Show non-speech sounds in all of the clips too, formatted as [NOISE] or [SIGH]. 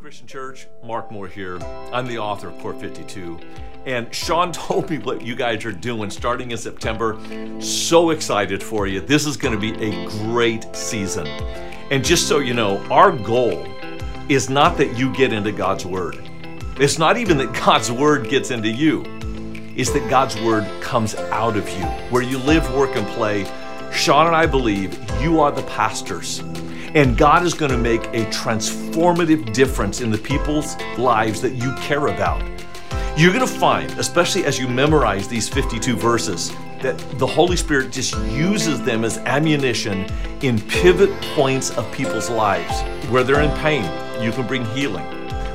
Christian Church, Mark Moore here. I'm the author of Core 52. And Sean [LAUGHS] told me what you guys are doing starting in September. So excited for you. This is going to be a great season. And just so you know, our goal is not that you get into God's Word, it's not even that God's Word gets into you, it's that God's Word comes out of you. Where you live, work, and play, Sean and I believe you are the pastors and God is going to make a transformative difference in the people's lives that you care about. You're going to find, especially as you memorize these 52 verses, that the Holy Spirit just uses them as ammunition in pivot points of people's lives. Where they're in pain, you can bring healing.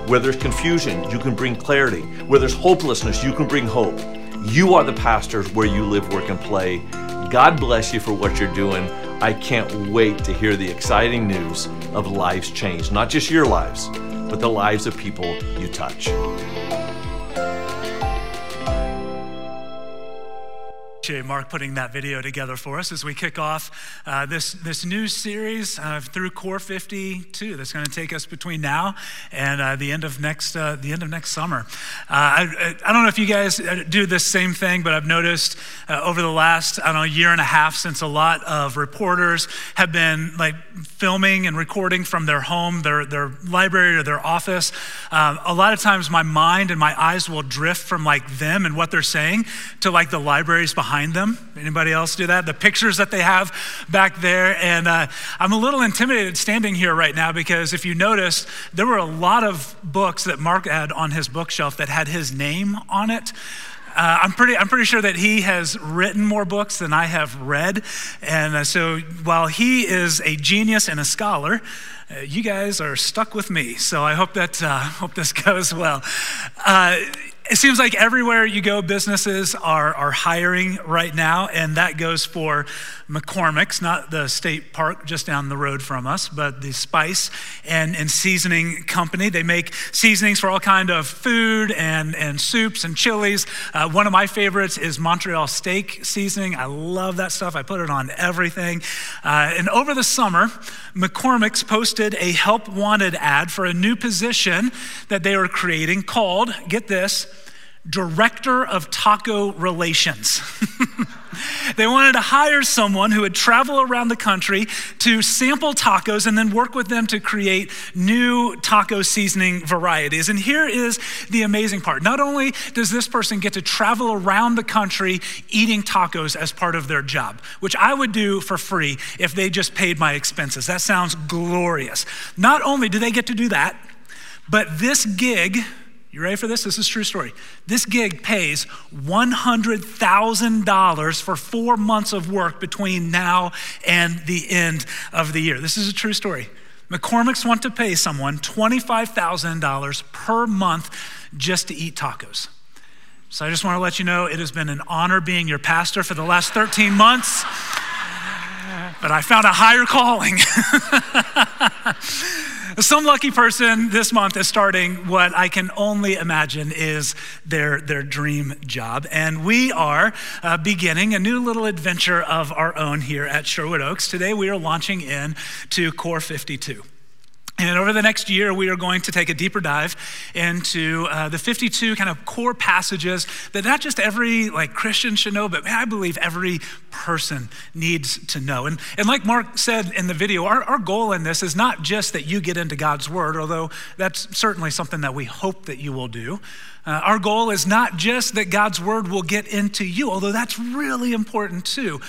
Where there's confusion, you can bring clarity. Where there's hopelessness, you can bring hope. You are the pastors where you live, work, and play. God bless you for what you're doing. I can't wait to hear the exciting news of lives changed, not just your lives, but the lives of people you touch. Mark putting that video together for us as we kick off uh, this, this new series uh, through Core 52 that's going to take us between now and uh, the end of next uh, the end of next summer. Uh, I, I don't know if you guys uh, do this same thing, but I've noticed over the last I don't know year and a half since a lot of reporters have been like filming and recording from their home, their their library or their office. A lot of times my mind and my eyes will drift from like them and what they're saying to like the libraries behind behind them. Anybody else do that? The pictures that they have back there. And uh, I'm a little intimidated standing here right now because if you notice, there were a lot of books that Mark had on his bookshelf that had his name on it. Uh, I'm, pretty, I'm pretty sure that he has written more books than I have read. And uh, so while he is a genius and a scholar, uh, you guys are stuck with me. So I hope that uh, hope this [LAUGHS] goes well. It seems like everywhere you go, businesses are, are hiring right now, and that goes for McCormick's, not the state park just down the road from us, but the spice and, and seasoning company. They make seasonings for all kind of food and, and soups and chilies. Uh, one of my favorites is Montreal steak seasoning. I love that stuff. I put it on everything. Uh, and over the summer, McCormick's posted a help wanted ad for a new position that they were creating called, get this, Director of Taco Relations. [LAUGHS] they wanted to hire someone who would travel around the country to sample tacos and then work with them to create new taco seasoning varieties. And here is the amazing part not only does this person get to travel around the country eating tacos as part of their job, which I would do for free if they just paid my expenses. That sounds glorious. Not only do they get to do that, but this gig you ready for this? This is true story. This gig pays $100,000 for four months of work between now and the end of the year. This is a true story. McCormick's want to pay someone $25,000 per month just to eat tacos. So I just want to let you know it has been an honor being your pastor for the last 13 months, but I found a higher calling. [LAUGHS] Some lucky person this month is starting what I can only imagine is their, their dream job. And we are uh, beginning a new little adventure of our own here at Sherwood Oaks. Today we are launching in to Core 52. And over the next year, we are going to take a deeper dive into uh, the 52 kind of core passages that not just every like Christian should know, but man, I believe every person needs to know. And, and like Mark said in the video, our, our goal in this is not just that you get into God's word, although that's certainly something that we hope that you will do. Uh, our goal is not just that God's word will get into you, although that's really important too.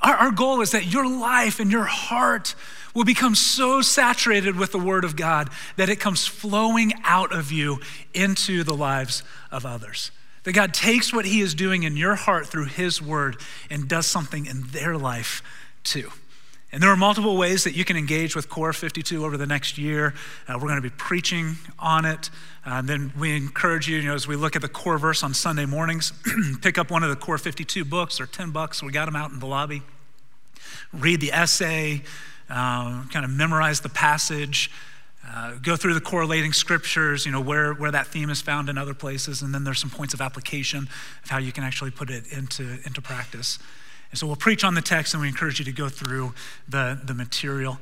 Our, our goal is that your life and your heart will become so saturated with the Word of God that it comes flowing out of you into the lives of others. That God takes what He is doing in your heart through His Word and does something in their life too. And there are multiple ways that you can engage with Core 52 over the next year. Uh, we're going to be preaching on it. Uh, and then we encourage you, you know, as we look at the core verse on Sunday mornings, [CLEARS THROAT] pick up one of the Core 52 books. They're 10 bucks. We got them out in the lobby. Read the essay, uh, kind of memorize the passage, uh, go through the correlating scriptures, you know, where, where that theme is found in other places, and then there's some points of application of how you can actually put it into, into practice. And so we'll preach on the text and we encourage you to go through the, the material.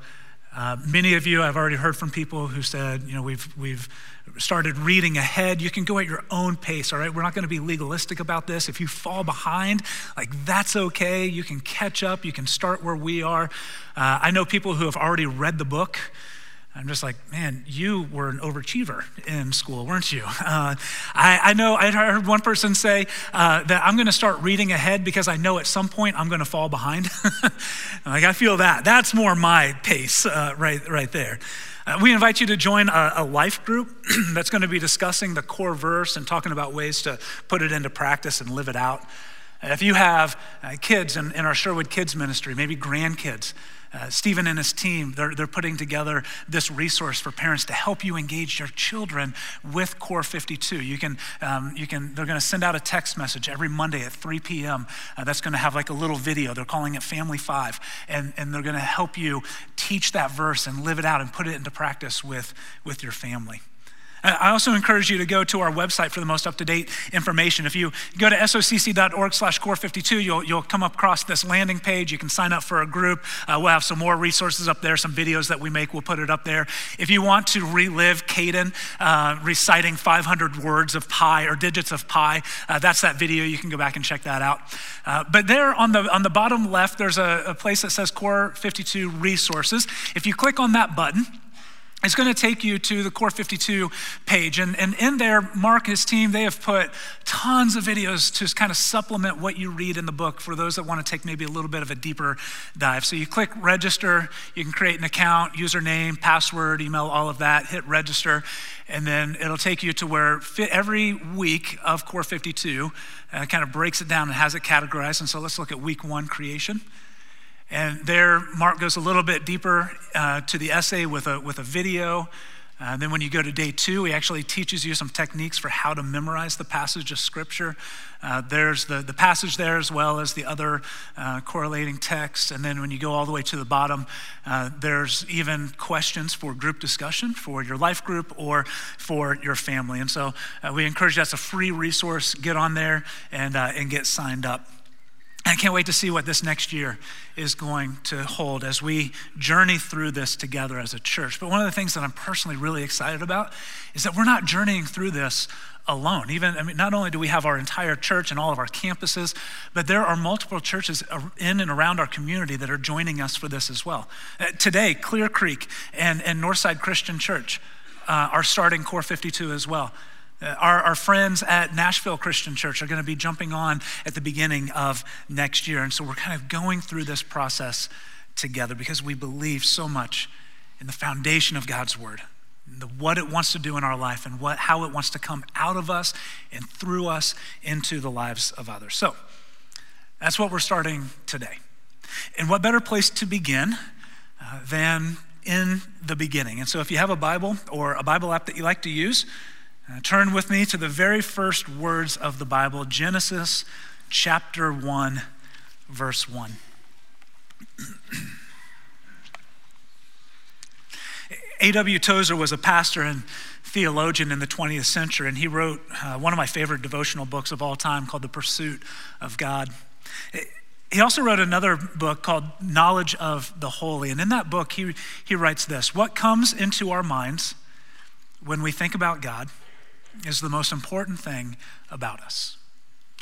Uh, many of you, I've already heard from people who said, you know, we've, we've started reading ahead. You can go at your own pace, all right? We're not going to be legalistic about this. If you fall behind, like that's okay. You can catch up, you can start where we are. Uh, I know people who have already read the book. I'm just like, man, you were an overachiever in school, weren't you? [LAUGHS] Uh, I, I, know I heard one person say uh, that I'm going to start reading ahead because I know at some point I'm going to fall behind. [LAUGHS] like I feel that. That's more my pace uh, right, right there. Uh, we invite you to join a, a life group [CLEARS THROAT] that's going to be discussing the core verse and talking about ways to put it into practice and live it out. If you have uh, kids in, in our Sherwood Kids Ministry, maybe grandkids, uh, Stephen and his team, they're, they're putting together this resource for parents to help you engage your children with Core 52. You can, um, you can, they're going to send out a text message every Monday at 3 p.m. Uh, that's going to have like a little video. They're calling it Family Five. And, and they're going to help you teach that verse and live it out and put it into practice with, with your family. I also encourage you to go to our website for the most up-to-date information. If you go to socc.org slash core52, you'll, you'll come across this landing page. You can sign up for a group. Uh, we'll have some more resources up there, some videos that we make, we'll put it up there. If you want to relive Caden uh, reciting 500 words of pi or digits of pi, uh, that's that video. You can go back and check that out. Uh, but there on the, on the bottom left, there's a, a place that says Core 52 Resources. If you click on that button, it's going to take you to the Core 52 page. And, and in there, Mark and his team, they have put tons of videos to kind of supplement what you read in the book for those that want to take maybe a little bit of a deeper dive. So you click register, you can create an account, username, password, email, all of that, hit register, and then it'll take you to where every week of Core 52 uh, kind of breaks it down and has it categorized. And so let's look at week one creation. And there, Mark goes a little bit deeper uh, to the essay with a, with a video. Uh, then, when you go to day two, he actually teaches you some techniques for how to memorize the passage of Scripture. Uh, there's the, the passage there as well as the other uh, correlating texts. And then, when you go all the way to the bottom, uh, there's even questions for group discussion for your life group or for your family. And so, uh, we encourage you that's a free resource. Get on there and, uh, and get signed up. I can't wait to see what this next year is going to hold as we journey through this together as a church. But one of the things that I'm personally really excited about is that we're not journeying through this alone. Even, I mean, not only do we have our entire church and all of our campuses, but there are multiple churches in and around our community that are joining us for this as well. Uh, today, Clear Creek and, and Northside Christian Church uh, are starting Core 52 as well. Uh, our, our, friends at Nashville Christian Church are going to be jumping on at the beginning of next year. And so we're kind of going through this process together because we believe so much in the foundation of God's Word, the, what it wants to do in our life, and what, how it wants to come out of us and through us into the lives of others. So that's what we're starting today. And what better place to begin uh, than in the beginning? And so if you have a Bible or a Bible app that you like to use, uh, turn with me to the very first words of the Bible, Genesis chapter 1, verse 1. [CLEARS THROAT] A.W. Tozer was a pastor and theologian in the 20th century, and he wrote uh, one of my favorite devotional books of all time called The Pursuit of God. He also wrote another book called Knowledge of the Holy, and in that book, he, he writes this What comes into our minds when we think about God is the most important thing about us.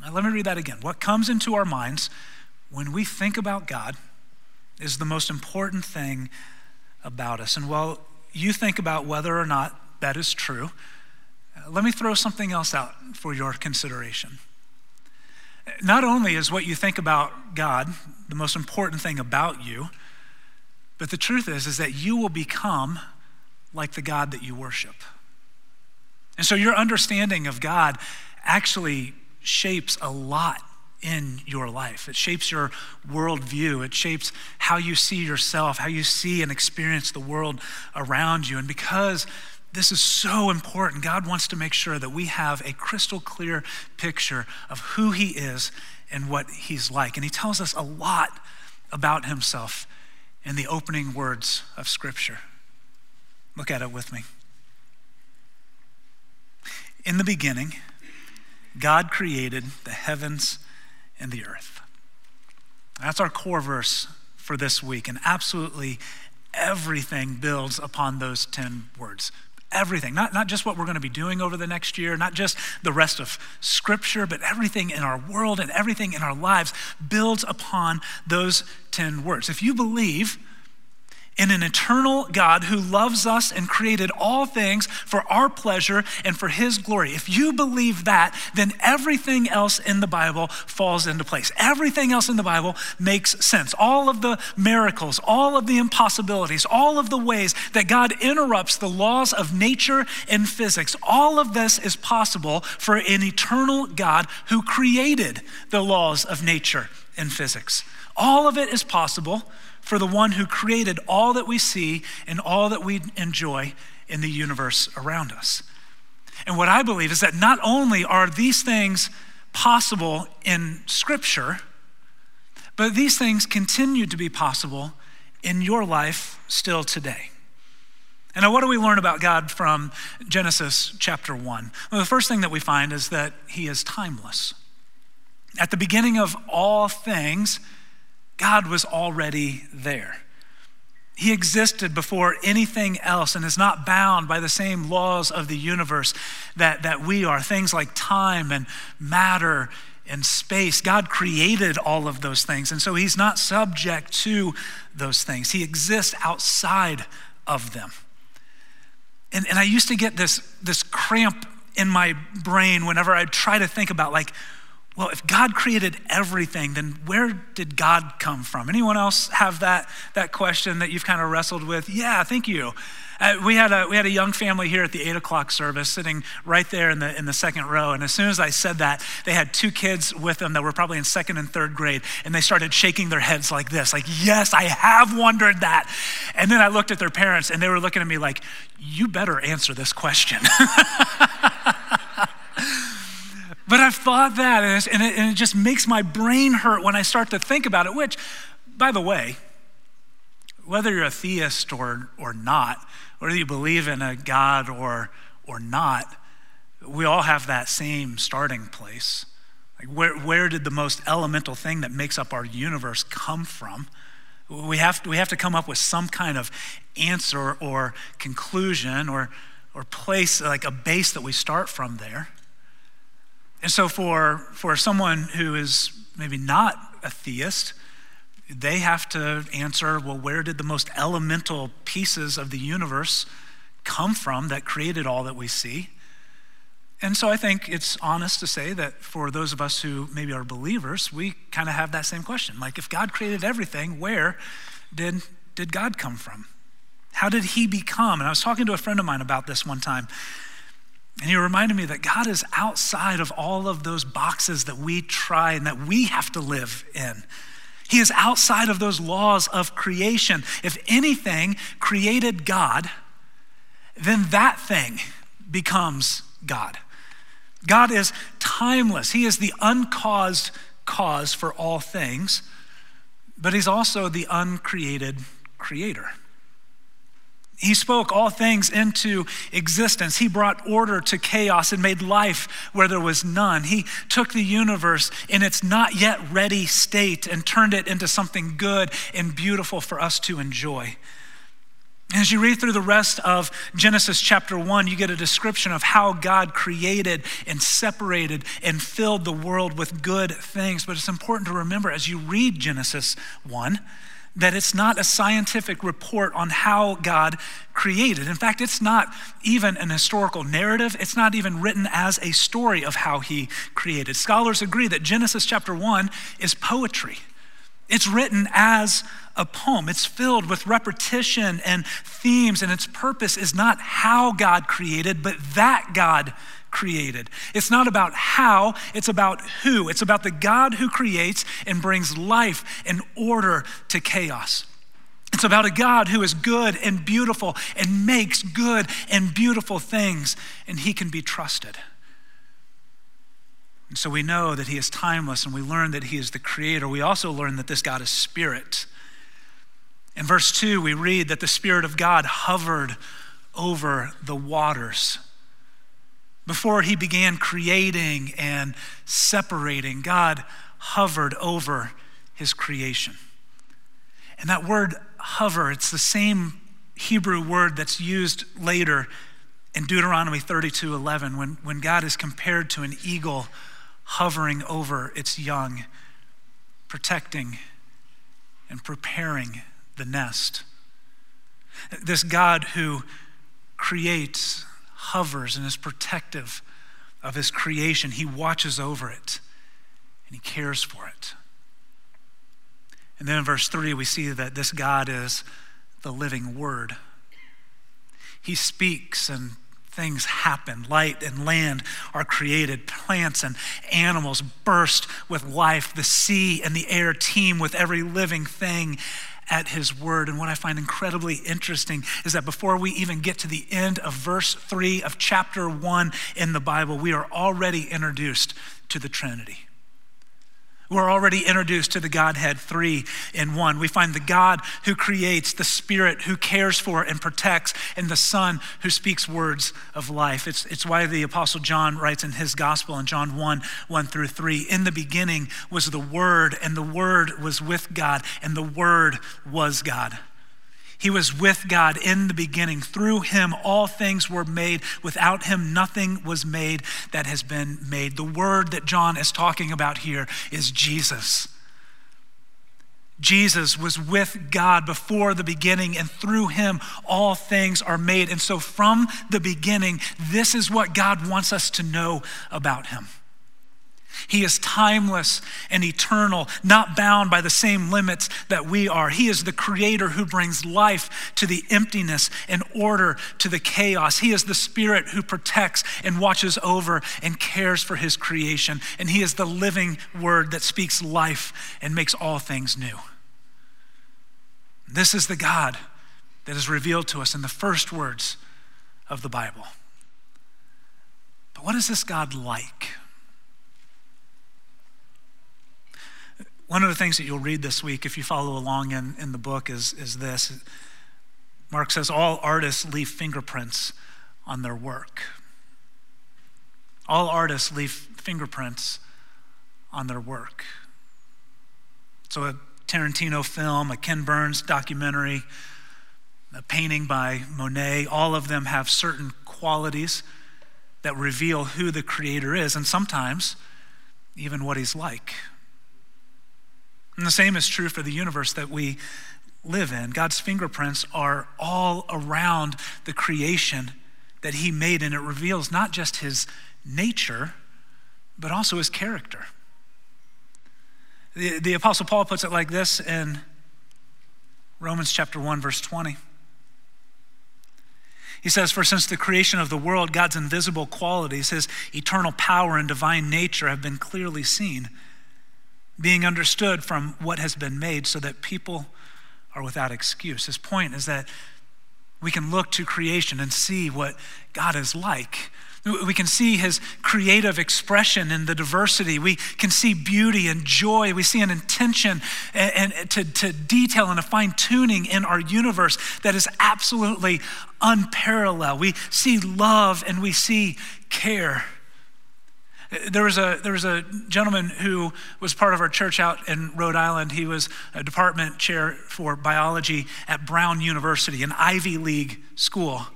Now, let me read that again. What comes into our minds when we think about God is the most important thing about us. And while you think about whether or not that is true, uh, let me throw something else out for your consideration. Not only is what you think about God the most important thing about you, but the truth is is that you will become like the God that you worship. And so your understanding of God actually shapes a lot in your life. It shapes your worldview. It shapes how you see yourself, how you see and experience the world around you. And because this is so important, God wants to make sure that we have a crystal clear picture of who He is and what He's like. And He tells us a lot about Himself in the opening words of Scripture. Look at it with me. In the beginning, God created the heavens and the earth. That's our core verse for this week, and absolutely everything builds upon those 10 words. Everything, not, not just what we're going to be doing over the next year, not just the rest of Scripture, but everything in our world and everything in our lives builds upon those 10 words. If you believe in an eternal God who loves us and created all things for our pleasure and for his glory. If you believe that, then everything else in the Bible falls into place. Everything else in the Bible makes sense. All of the miracles, all of the impossibilities, all of the ways that God interrupts the laws of nature and physics, all of this is possible for an eternal God who created the laws of nature and physics. All of it is possible for the one who created all that we see and all that we enjoy in the universe around us. And what I believe is that not only are these things possible in Scripture, but these things continue to be possible in your life still today. And now, what do we learn about God from Genesis chapter 1? Well, the first thing that we find is that He is timeless. At the beginning of all things, God was already there. He existed before anything else and is not bound by the same laws of the universe that, that we are. Things like time and matter and space. God created all of those things, and so He's not subject to those things. He exists outside of them. And, and I used to get this, this cramp in my brain whenever I try to think about, like, well, if God created everything, then where did God come from? Anyone else have that, that question that you've kind of wrestled with? Yeah, thank you. Uh, we, had a, we had a young family here at the 8 o'clock service sitting right there in the, in the second row. And as soon as I said that, they had two kids with them that were probably in second and third grade. And they started shaking their heads like this, like, yes, I have wondered that. And then I looked at their parents and they were looking at me like, you better answer this question. [LAUGHS] But I've thought that, and, and, it, and it just makes my brain hurt when I start to think about it, which, by the way, whether you're a theist or, or not, whether you believe in a God or, or not, we all have that same starting place. Like where, where did the most elemental thing that makes up our universe come from? We have, to, we have to come up with some kind of answer or conclusion or, or place, like a base that we start from there. And so, for, for someone who is maybe not a theist, they have to answer well, where did the most elemental pieces of the universe come from that created all that we see? And so I think it's honest to say that for those of us who maybe are believers, we kind of have that same question. Like, if God created everything, where did, did God come from? How did he become? And I was talking to a friend of mine about this one time. And he reminded me that God is outside of all of those boxes that we try and that we have to live in. He is outside of those laws of creation. If anything created God, then that thing becomes God. God is timeless. He is the uncaused cause for all things, but He's also the uncreated creator. He spoke all things into existence. He brought order to chaos and made life where there was none. He took the universe in its not yet ready state and turned it into something good and beautiful for us to enjoy. As you read through the rest of Genesis chapter 1, you get a description of how God created and separated and filled the world with good things. But it's important to remember as you read Genesis 1 that it's not a scientific report on how God created. In fact, it's not even an historical narrative, it's not even written as a story of how he created. Scholars agree that Genesis chapter 1 is poetry. It's written as a poem. It's filled with repetition and themes, and its purpose is not how God created, but that God created. It's not about how, it's about who. It's about the God who creates and brings life and order to chaos. It's about a God who is good and beautiful and makes good and beautiful things, and he can be trusted. And so we know that he is timeless, and we learn that he is the creator. We also learn that this God is spirit. In verse 2, we read that the Spirit of God hovered over the waters. Before he began creating and separating, God hovered over his creation. And that word hover, it's the same Hebrew word that's used later in Deuteronomy 32 11 when, when God is compared to an eagle hovering over its young, protecting and preparing the nest. This God who creates, hovers, and is protective of his creation, he watches over it and he cares for it. And then in verse 3, we see that this God is the living word. He speaks and things happen. Light and land are created. Plants and animals burst with life. The sea and the air teem with every living thing at his word. And what I find incredibly interesting is that before we even get to the end of verse 3 of chapter 1 in the Bible, we are already introduced to the Trinity. We're already introduced to the Godhead three in one. We find the God who creates, the Spirit who cares for and protects, and the Son who speaks words of life. It's, it's why the Apostle John writes in his gospel in John 1 1 through 3 In the beginning was the Word, and the Word was with God, and the Word was God. He was with God in the beginning. Through him, all things were made. Without him, nothing was made that has been made. The word that John is talking about here is Jesus. Jesus was with God before the beginning, and through him, all things are made. And so, from the beginning, this is what God wants us to know about him. He is timeless and eternal, not bound by the same limits that we are. He is the creator who brings life to the emptiness and order to the chaos. He is the spirit who protects and watches over and cares for his creation. And he is the living word that speaks life and makes all things new. This is the God that is revealed to us in the first words of the Bible. But what is this God like? One of the things that you'll read this week, if you follow along in, in the book, is, is this Mark says, All artists leave fingerprints on their work. All artists leave fingerprints on their work. So, a Tarantino film, a Ken Burns documentary, a painting by Monet, all of them have certain qualities that reveal who the creator is, and sometimes even what he's like. And the same is true for the universe that we live in. God's fingerprints are all around the creation that He made, and it reveals not just His nature, but also His character. The, the Apostle Paul puts it like this in Romans chapter 1, verse 20. He says, For since the creation of the world, God's invisible qualities, his eternal power and divine nature have been clearly seen being understood from what has been made so that people are without excuse. His point is that we can look to creation and see what God is like. We can see his creative expression in the diversity. We can see beauty and joy. We see an intention and, and to, to detail and a fine tuning in our universe that is absolutely unparalleled. We see love and we see care. There was, a, there was a gentleman who was part of our church out in Rhode Island. He was a department chair for biology at Brown University, an Ivy League school.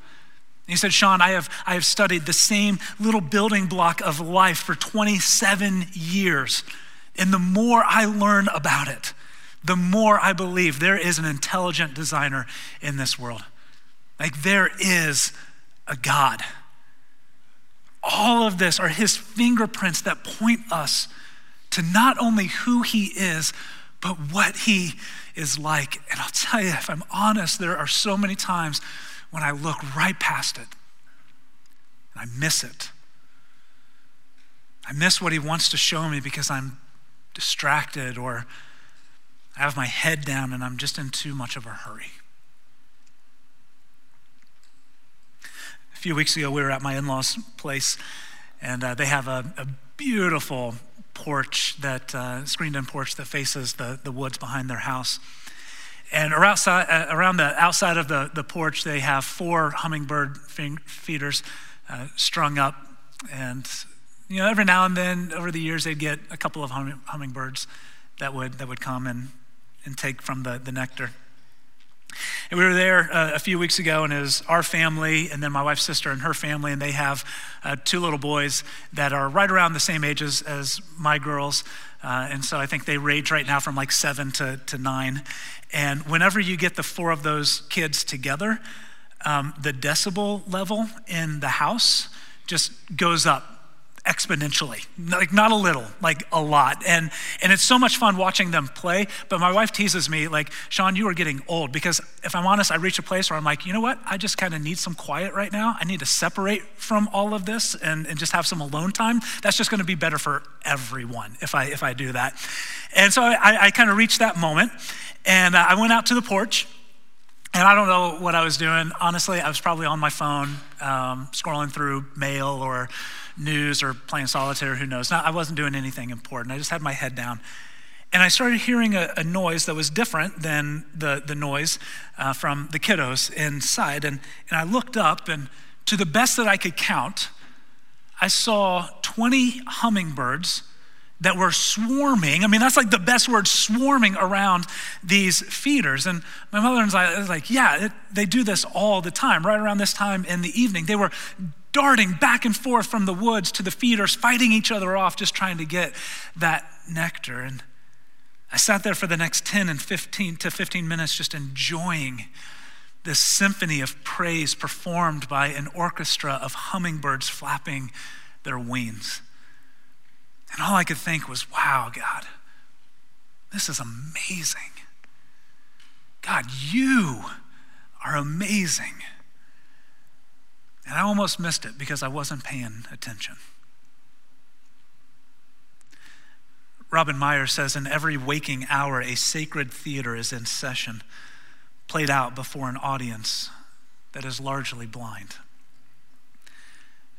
he said, Sean, I have, I have studied the same little building block of life for 27 years. And the more I learn about it, the more I believe there is an intelligent designer in this world. Like there is a God all of this are his fingerprints that point us to not only who he is, but what he is like. And I'll tell you, if I'm honest, there are so many times when I look right past it and I miss it. I miss what he wants to show me because I'm distracted or I have my head down and I'm just in too much of a hurry. Few weeks ago, we were at my in law's place, and uh, they have a, a, beautiful porch that uh, screened in porch that faces the, the woods behind their house. And around, uh, around the outside of the, the porch, they have four hummingbird feeders uh, strung up. And, you know, every now and then over the years, they'd get a couple of hum- hummingbirds that would, that would come and, and take from the, the nectar. And we were there uh, a few weeks ago, and it was our family, and then my wife's sister and her family, and they have uh, two little boys that are right around the same ages as my girls. Uh, and so I think they range right now from like seven to, to nine. And whenever you get the four of those kids together, um, the decibel level in the house just goes up exponentially like not a little like a lot. And and it's so much fun watching them play but my wife teases me like sean you are getting old because if i'm honest i reach a place where i'm like you know what? I just kind of need some quiet right now. I need to separate from all of this and, and just have some alone time. That's just going to be better for everyone if i if i do that. And so i, I kind of reached that moment and uh, i went out to the porch and I don't know what I was doing. Honestly, I was probably on my phone, um, scrolling through mail or news or playing solitaire, who knows. Now, I wasn't doing anything important. I just had my head down. And I started hearing a, a noise that was different than the, the noise uh, from the kiddos inside. And, and I looked up, and to the best that I could count, I saw 20 hummingbirds that were swarming. I mean, that's like the best word, swarming around these feeders. And my mother and I was like, yeah, it, they do this all the time, right around this time in the evening. They were darting back and forth from the woods to the feeders, fighting each other off, just trying to get that nectar. And I sat there for the next 10 and 15 to 15 minutes, just enjoying this symphony of praise performed by an orchestra of hummingbirds flapping their wings. And all I could think was, wow, God, this is amazing. God, you are amazing. And I almost missed it because I wasn't paying attention. Robin Meyer says in every waking hour, a sacred theater is in session, played out before an audience that is largely blind.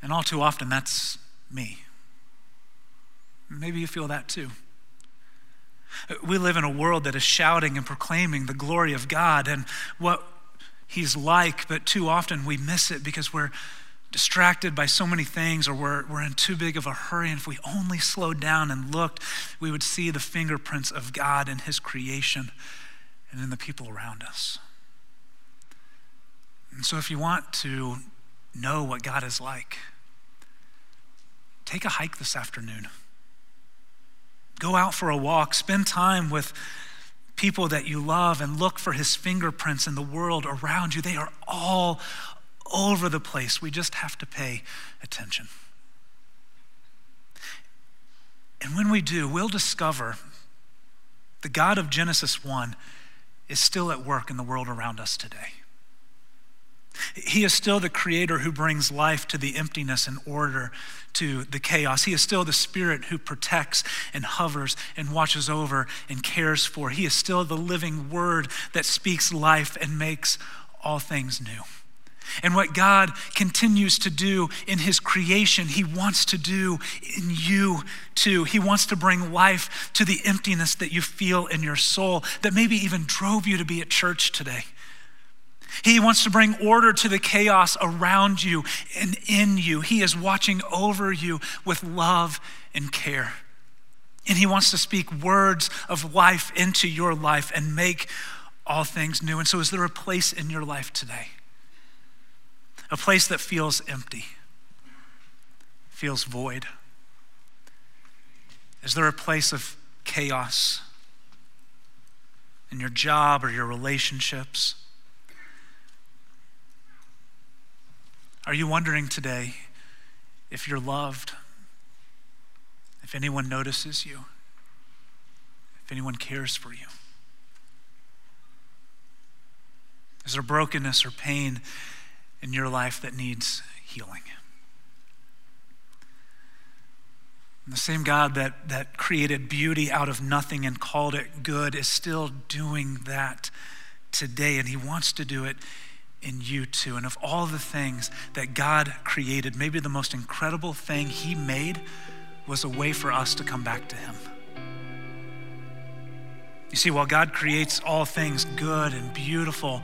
And all too often, that's me. Maybe you feel that too. We live in a world that is shouting and proclaiming the glory of God and what He's like, but too often we miss it because we're distracted by so many things or we're, we're in too big of a hurry. And if we only slowed down and looked, we would see the fingerprints of God in His creation and in the people around us. And so, if you want to know what God is like, take a hike this afternoon. Go out for a walk, spend time with people that you love, and look for his fingerprints in the world around you. They are all over the place. We just have to pay attention. And when we do, we'll discover the God of Genesis 1 is still at work in the world around us today. He is still the creator who brings life to the emptiness and order to the chaos. He is still the spirit who protects and hovers and watches over and cares for. He is still the living word that speaks life and makes all things new. And what God continues to do in His creation, He wants to do in you too. He wants to bring life to the emptiness that you feel in your soul that maybe even drove you to be at church today. He wants to bring order to the chaos around you and in you. He is watching over you with love and care. And He wants to speak words of life into your life and make all things new. And so, is there a place in your life today? A place that feels empty, feels void? Is there a place of chaos in your job or your relationships? Are you wondering today if you're loved? If anyone notices you? If anyone cares for you? Is there brokenness or pain in your life that needs healing? And the same God that, that created beauty out of nothing and called it good is still doing that today, and He wants to do it in you too. And of all the things that God created, maybe the most incredible thing He made was a way for us to come back to Him. You see, while God creates all things good and beautiful,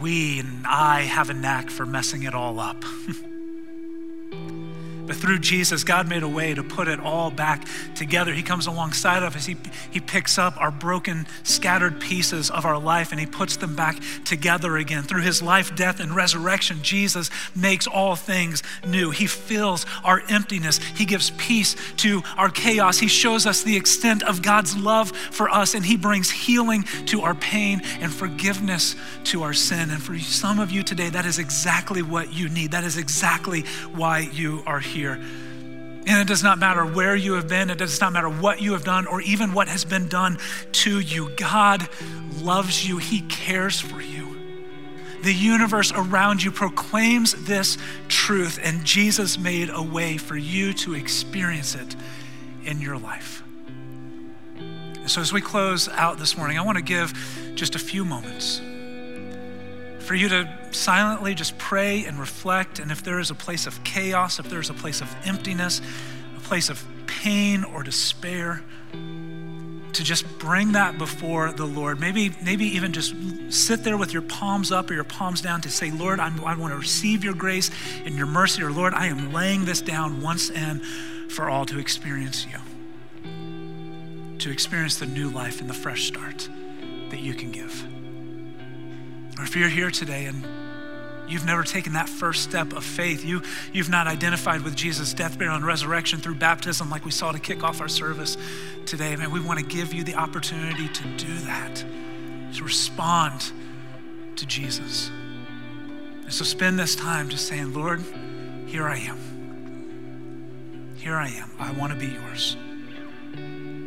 we and I have a knack for messing it all up. [LAUGHS] But through Jesus, God made a way to put it all back together. He comes alongside of us. He, he picks up our broken, scattered pieces of our life and He puts them back together again. Through His life, death, and resurrection, Jesus makes all things new. He fills our emptiness. He gives peace to our chaos. He shows us the extent of God's love for us and He brings healing to our pain and forgiveness to our sin. And for some of you today, that is exactly what you need. That is exactly why you are here here. And it does not matter where you have been, it does not matter what you have done, or even what has been done to you. God loves you, He cares for you. The universe around you proclaims this truth, and Jesus made a way for you to experience it in your life. So, as we close out this morning, I want to give just a few moments for you to silently just pray and reflect. And if there is a place of chaos, if there's a place of emptiness, a place of pain or despair, to just bring that before the Lord. Maybe, maybe even just sit there with your palms up or your palms down to say, Lord, I'm, i want to receive your grace and your mercy, or Lord, I am laying this down once and for all to experience you, to experience the new life and the fresh start that you can give. Or if you're here today and you've never taken that first step of faith, you, you've not identified with Jesus' death, burial, and resurrection through baptism like we saw to kick off our service today, man, we want to give you the opportunity to do that, to respond to Jesus. And so spend this time just saying, Lord, here I am. Here I am. I want to be yours.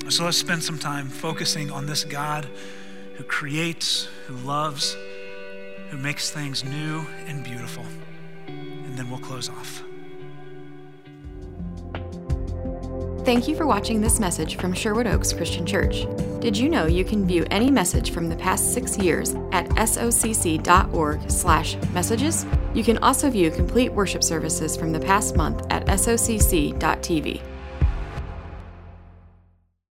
So let's spend some time focusing on this God who creates, who loves, who makes things new and beautiful. And then we'll close off. Thank you for watching this message from Sherwood Oaks Christian Church. Did you know you can view any message from the past six years at socc.org/messages? You can also view complete worship services from the past month at socc.tv.